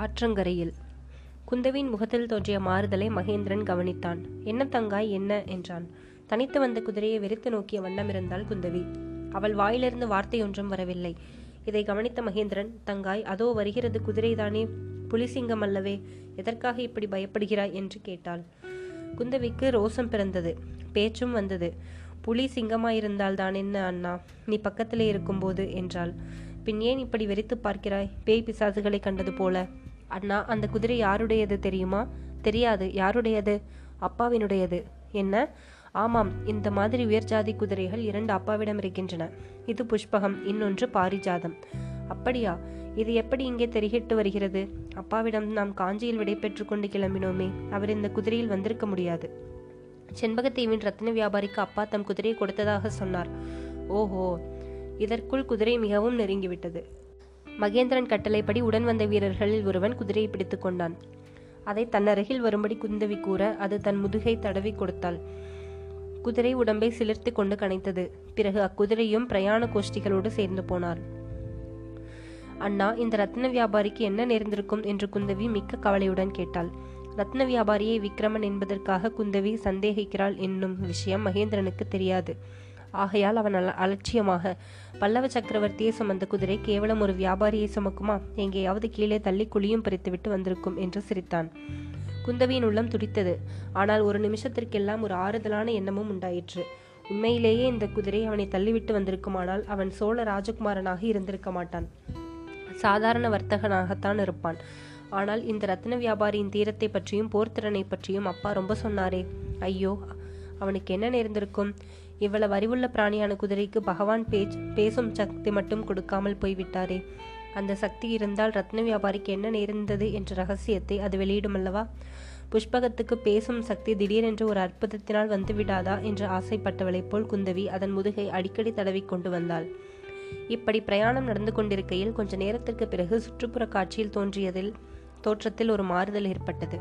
ஆற்றங்கரையில். குந்தவியின் முகத்தில் தோன்றிய மாறுதலை மகேந்திரன் கவனித்தான். என்ன தங்காய் என்ன? என்றான். தனித்து வந்த குதிரையை வெறித்து நோக்கிய வண்ணம் இருந்தாள் குந்தவி. அவள் வாயிலிருந்து வார்த்தை ஒன்றும் வரவில்லை. இதை கவனித்த மகேந்திரன் தங்காய் அதோ வருகிறது குதிரைதானே? புலிசிங்கம் அல்லவே எதற்காக இப்படி பயப்படுகிறாய்? என்று கேட்டாள். குந்தவிக்கு ரோசம் பிறந்தது பேச்சும் வந்தது. புலி சிங்கமாயிருந்தால் தான் என்ன அண்ணா? நீ பக்கத்திலே இருக்கும்போது என்றாள். பின் ஏன் இப்படி வெறித்து பார்க்கிறாய்? பேய் பிசாசுகளை கண்டது போல. அண்ணா அந்த குதிரை யாருடையது தெரியுமா? தெரியாது. யாருடையது? அப்பாவினுடையது. என்ன? ஆமாம் இந்த மாதிரி உயர்ஜாதி குதிரைகள் இரண்டு அப்பாவிடம் இருக்கின்றன. இது புஷ்பகம் இன்னொன்று பாரிஜாதம். அப்படியா? இது எப்படி இங்கே தெரிகிட்டு வருகிறது? அப்பாவிடம் நாம் காஞ்சியில் விடைபெற்று கொண்டு கிளம்பினோமே. அவர் இந்த குதிரையில் வந்திருக்க முடியாது. செண்பகத்தீவின் ரத்ன வியாபாரிக்கு அப்பா தம் குதிரையை கொடுத்ததாக சொன்னார். ஓஹோ! இதற்குள் குதிரை மிகவும் நெருங்கிவிட்டது. மகேந்திரன் கட்டளைப்படி உடன் வந்த வீரர்களில் ஒருவன் குதிரையை பிடித்துக் கொண்டான். அதை தன்னருகில் வரும்படி குந்தவி கூற அது தன் முதுகை தடவி கொடுத்தாள். குதிரை உடம்பை சிலிர்த்து கொண்டு கனைத்தது. பிறகு அக்குதிரையும் பிரயாண கோஷ்டிகளோடு சேர்ந்து போனார் அண்ணா இந்த ரத்ன வியாபாரிக்கு என்ன நேர்ந்திருக்கும்? என்று குந்தவி மிக்க கவலையுடன் கேட்டாள். ரத்ன வியாபாரியை விக்ரமன் என்பதற்காக குந்தவி சந்தேகிக்கிறாள் என்னும் விஷயம் மகேந்திரனுக்கு தெரியாது. ஆகையால் அவன் அல அலட்சியமாக பல்லவ சக்கரவர்த்தியை சுமந்த குதிரை கேவலம் ஒரு வியாபாரியை சுமக்குமா? எங்கேயாவது கீழே தள்ளி குழியும் பறித்துவிட்டு வந்திருக்கும் என்று சிரித்தான். குந்தவியின் உள்ளம் துடித்தது. ஆனால் ஒரு நிமிஷத்திற்கெல்லாம் ஒரு ஆறுதலான எண்ணமும் உண்டாயிற்று. உண்மையிலேயே இந்த குதிரை அவனை தள்ளிவிட்டு வந்திருக்குமானால் அவன் சோழ ராஜகுமாரனாக இருந்திருக்க மாட்டான். சாதாரண வர்த்தகனாகத்தான் இருப்பான். ஆனால் இந்த ரத்ன வியாபாரியின் தீரத்தை பற்றியும் போர்த்திறனை பற்றியும் அப்பா ரொம்ப சொன்னாரே. ஐயோ அவனுக்கு என்ன நேர்ந்திருக்கும்? இவ்வளவு அறிவுள்ள பிராணியான குதிரைக்கு பகவான் பேச் பேசும் சக்தி மட்டும் கொடுக்காமல் போய்விட்டாரே. அந்த சக்தி இருந்தால் ரத்ன வியாபாரிக்கு என்ன நேர்ந்தது என்ற ரகசியத்தை அது வெளியிடுமல்லவா? புஷ்பகத்துக்கு பேசும் சக்தி திடீரென்று ஒரு அற்புதத்தினால் வந்துவிடாதா என்று ஆசைப்பட்டவளைப் போல் குந்தவி அதன் முதுகை அடிக்கடி தடவி கொண்டு வந்தாள். இப்படி பிரயாணம் நடந்து கொண்டிருக்கையில் கொஞ்ச நேரத்திற்கு பிறகு சுற்றுப்புற காட்சியில் தோன்றியதில் தோற்றத்தில் ஒரு மாறுதல் ஏற்பட்டது.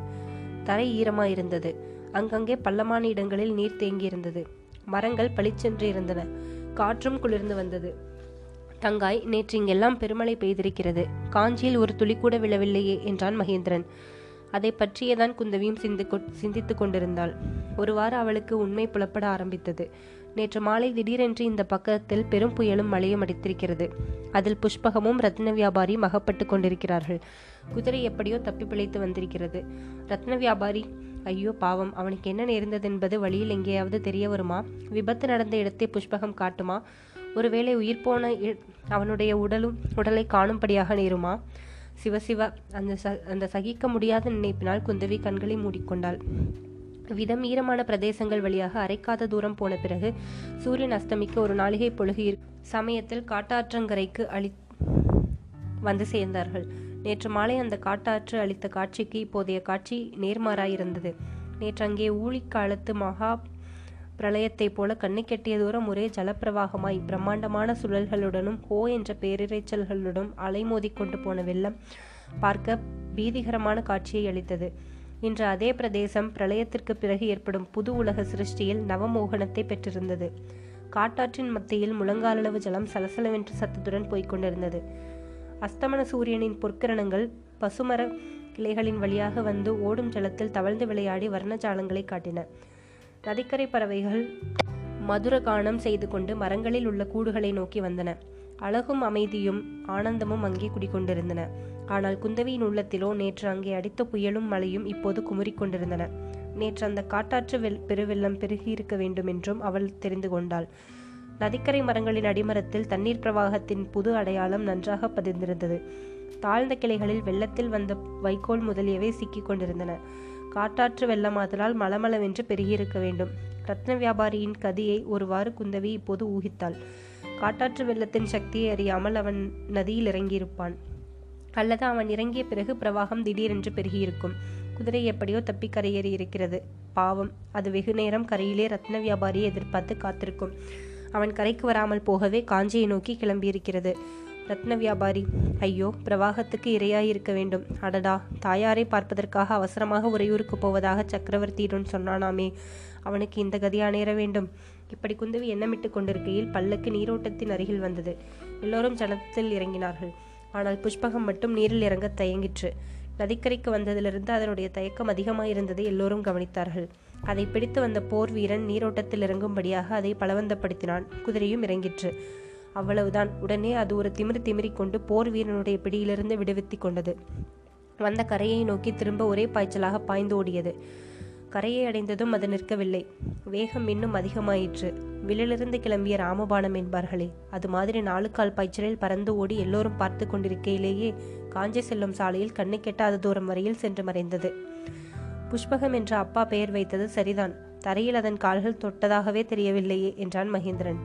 தரை ஈரமாயிருந்தது. அங்கங்கே பள்ளமான இடங்களில் நீர் தேங்கியிருந்தது. மரங்கள் பளிச்சென்று இருந்தன. காற்றும் குளிர்ந்து வந்தது. தங்காய் நேற்று இங்கெல்லாம் பெருமழை பெய்திருக்கிறது. காஞ்சியில் ஒரு துளி கூட விழவில்லையே என்றான் மகேந்திரன். அதை பற்றியேதான் குந்தவியும் சிந்து சிந்தித்துக் கொண்டிருந்தாள். ஒருவாறு அவளுக்கு உண்மை புலப்பட ஆரம்பித்தது. நேற்று மாலை திடீரென்று இந்த பக்கத்தில் பெரும் புயலும் மழையும் அடித்திருக்கிறது. அதில் புஷ்பகமும் ரத்ன வியாபாரி மகப்பட்டு கொண்டிருக்கிறார்கள். குதிரை எப்படியோ தப்பி பிழைத்து வந்திருக்கிறது. ரத்ன வியாபாரி ஐயோ பாவம் அவனுக்கு என்ன நேர்ந்தது என்பது வழியில் எங்கேயாவது தெரிய வருமா? விபத்து நடந்த இடத்தை புஷ்பகம் காட்டுமா? ஒருவேளை உயிர் போன அவனுடைய உடலும் உடலை காணும்படியாக நேருமா? சிவசிவ அந்த ச அந்த சகிக்க முடியாத நினைப்பினால் குந்தவி கண்களை மூடிக்கொண்டாள். விதம் ஈரமான பிரதேசங்கள் வழியாக அரைக்காத தூரம் போன பிறகு சூரியன் அஸ்தமிக்க ஒரு நாளிகை பொழுகு சமயத்தில் காட்டாற்றங்கரைக்கு அளி வந்து சேர்ந்தார்கள். நேற்று மாலை அந்த காட்டாற்று அளித்த காட்சிக்கு இப்போதைய காட்சி நேர்மாறாயிருந்தது. நேற்று அங்கே ஊழிக்காலத்து மகா பிரளயத்தைப் போல கண்ணுக்கெட்டிய கெட்டிய தூரம் ஒரே ஜலப்பிரவாகமாய் பிரம்மாண்டமான சுழல்களுடனும் ஹோ என்ற பேரிரைச்சல்களுடன் அலைமோதி கொண்டு போன வெள்ளம் பார்க்க பீதிகரமான காட்சியை அளித்தது. இன்று அதே பிரதேசம் பிரளயத்திற்கு பிறகு ஏற்படும் புது உலக சிருஷ்டியில் நவமோகனத்தை பெற்றிருந்தது. காட்டாற்றின் மத்தியில் முழங்காலளவு ஜலம் சலசலவென்று சத்தத்துடன் போய்க் கொண்டிருந்தது. அஸ்தமன சூரியனின் பொற்கிரணங்கள் பசுமர கிளைகளின் வழியாக வந்து ஓடும் ஜலத்தில் தவழ்ந்து விளையாடி வர்ணஜாலங்களை காட்டின. நதிக்கரை பறவைகள் மதுர கானம் செய்து கொண்டு மரங்களில் உள்ள கூடுகளை நோக்கி வந்தன. அழகும் அமைதியும் ஆனந்தமும் அங்கே குடிக்கொண்டிருந்தன ஆனால் குந்தவியின் உள்ளத்திலோ நேற்று அங்கே அடித்த புயலும் மழையும் இப்போது குமுறிக்கொண்டிருந்தன நேற்று அந்த காட்டாற்று வெள் பெருவெள்ளம் பெருகியிருக்க வேண்டும் என்றும் அவள் தெரிந்து கொண்டாள். நதிக்கரை மரங்களின் அடிமரத்தில் தண்ணீர் பிரவாகத்தின் புது அடையாளம் நன்றாக பதிந்திருந்தது. தாழ்ந்த கிளைகளில் வெள்ளத்தில் வந்த வைக்கோல் முதலியவை சிக்கிக் கொண்டிருந்தன. காட்டாற்று வெள்ளமாதலால் மலமளவென்று பெருகியிருக்க வேண்டும். ரத்ன வியாபாரியின் கதியை ஒருவாறு குந்தவி இப்போது ஊகித்தாள். காட்டாற்று வெள்ளத்தின் சக்தியை அறியாமல் அவன் நதியில் இறங்கியிருப்பான். அல்லது அவன் இறங்கிய பிறகு பிரவாகம் திடீரென்று பெருகியிருக்கும். குதிரை எப்படியோ தப்பி கரையேறி இருக்கிறது பாவம் அது வெகு நேரம் கரையிலே ரத்ன வியாபாரியை எதிர்பார்த்து காத்திருக்கும். அவன் கரைக்கு வராமல் போகவே காஞ்சியை நோக்கி கிளம்பியிருக்கிறது. ரத்ன வியாபாரி ஐயோ பிரவாகத்துக்கு இரையாயிருக்க வேண்டும். அடடா தாயாரை பார்ப்பதற்காக அவசரமாக உறையூருக்கு போவதாக சக்கரவர்த்தியுடன் சொன்னானாமே. அவனுக்கு இந்த கதியா நேர வேண்டும். இப்படி குந்தவி எண்ணமிட்டு கொண்டிருக்கையில் பல்லக்கு நீரோட்டத்தின் அருகில் வந்தது. எல்லோரும் ஜனத்தில் இறங்கினார்கள். ஆனால் புஷ்பகம் மட்டும் நீரில் இறங்க தயங்கிற்று. நதிக்கரைக்கு வந்ததிலிருந்து அதனுடைய தயக்கம் அதிகமாயிருந்ததை எல்லோரும் கவனித்தார்கள். அதை பிடித்து வந்த போர் வீரன் நீரோட்டத்தில் இறங்கும்படியாக அதை பலவந்தப்படுத்தினான். குதிரையும் இறங்கிற்று. அவ்வளவுதான். உடனே அது ஒரு திமிரி திமிரிக் கொண்டு போர் வீரனுடைய பிடியிலிருந்து விடுவித்துக் கொண்டது. வந்த கரையை நோக்கி திரும்ப ஒரே பாய்ச்சலாக பாய்ந்து ஓடியது. கரையை அடைந்ததும் அது நிற்கவில்லை. வேகம் இன்னும் அதிகமாயிற்று. வில்லிலிருந்து கிளம்பிய ராமபானம் என்பார்களே அது மாதிரி நாலுக்கால் பாய்ச்சலில் பறந்து ஓடி எல்லோரும் பார்த்து கொண்டிருக்கையிலேயே காஞ்சி செல்லும் சாலையில் கண்ணு கெட்டாத தூரம் வரையில் சென்று மறைந்தது. புஷ்பகம் என்ற அப்பா பெயர் வைத்தது சரிதான். தரையில் அதன் கால்கள் தொட்டதாகவே தெரியவில்லையே என்றான் மகேந்திரன்.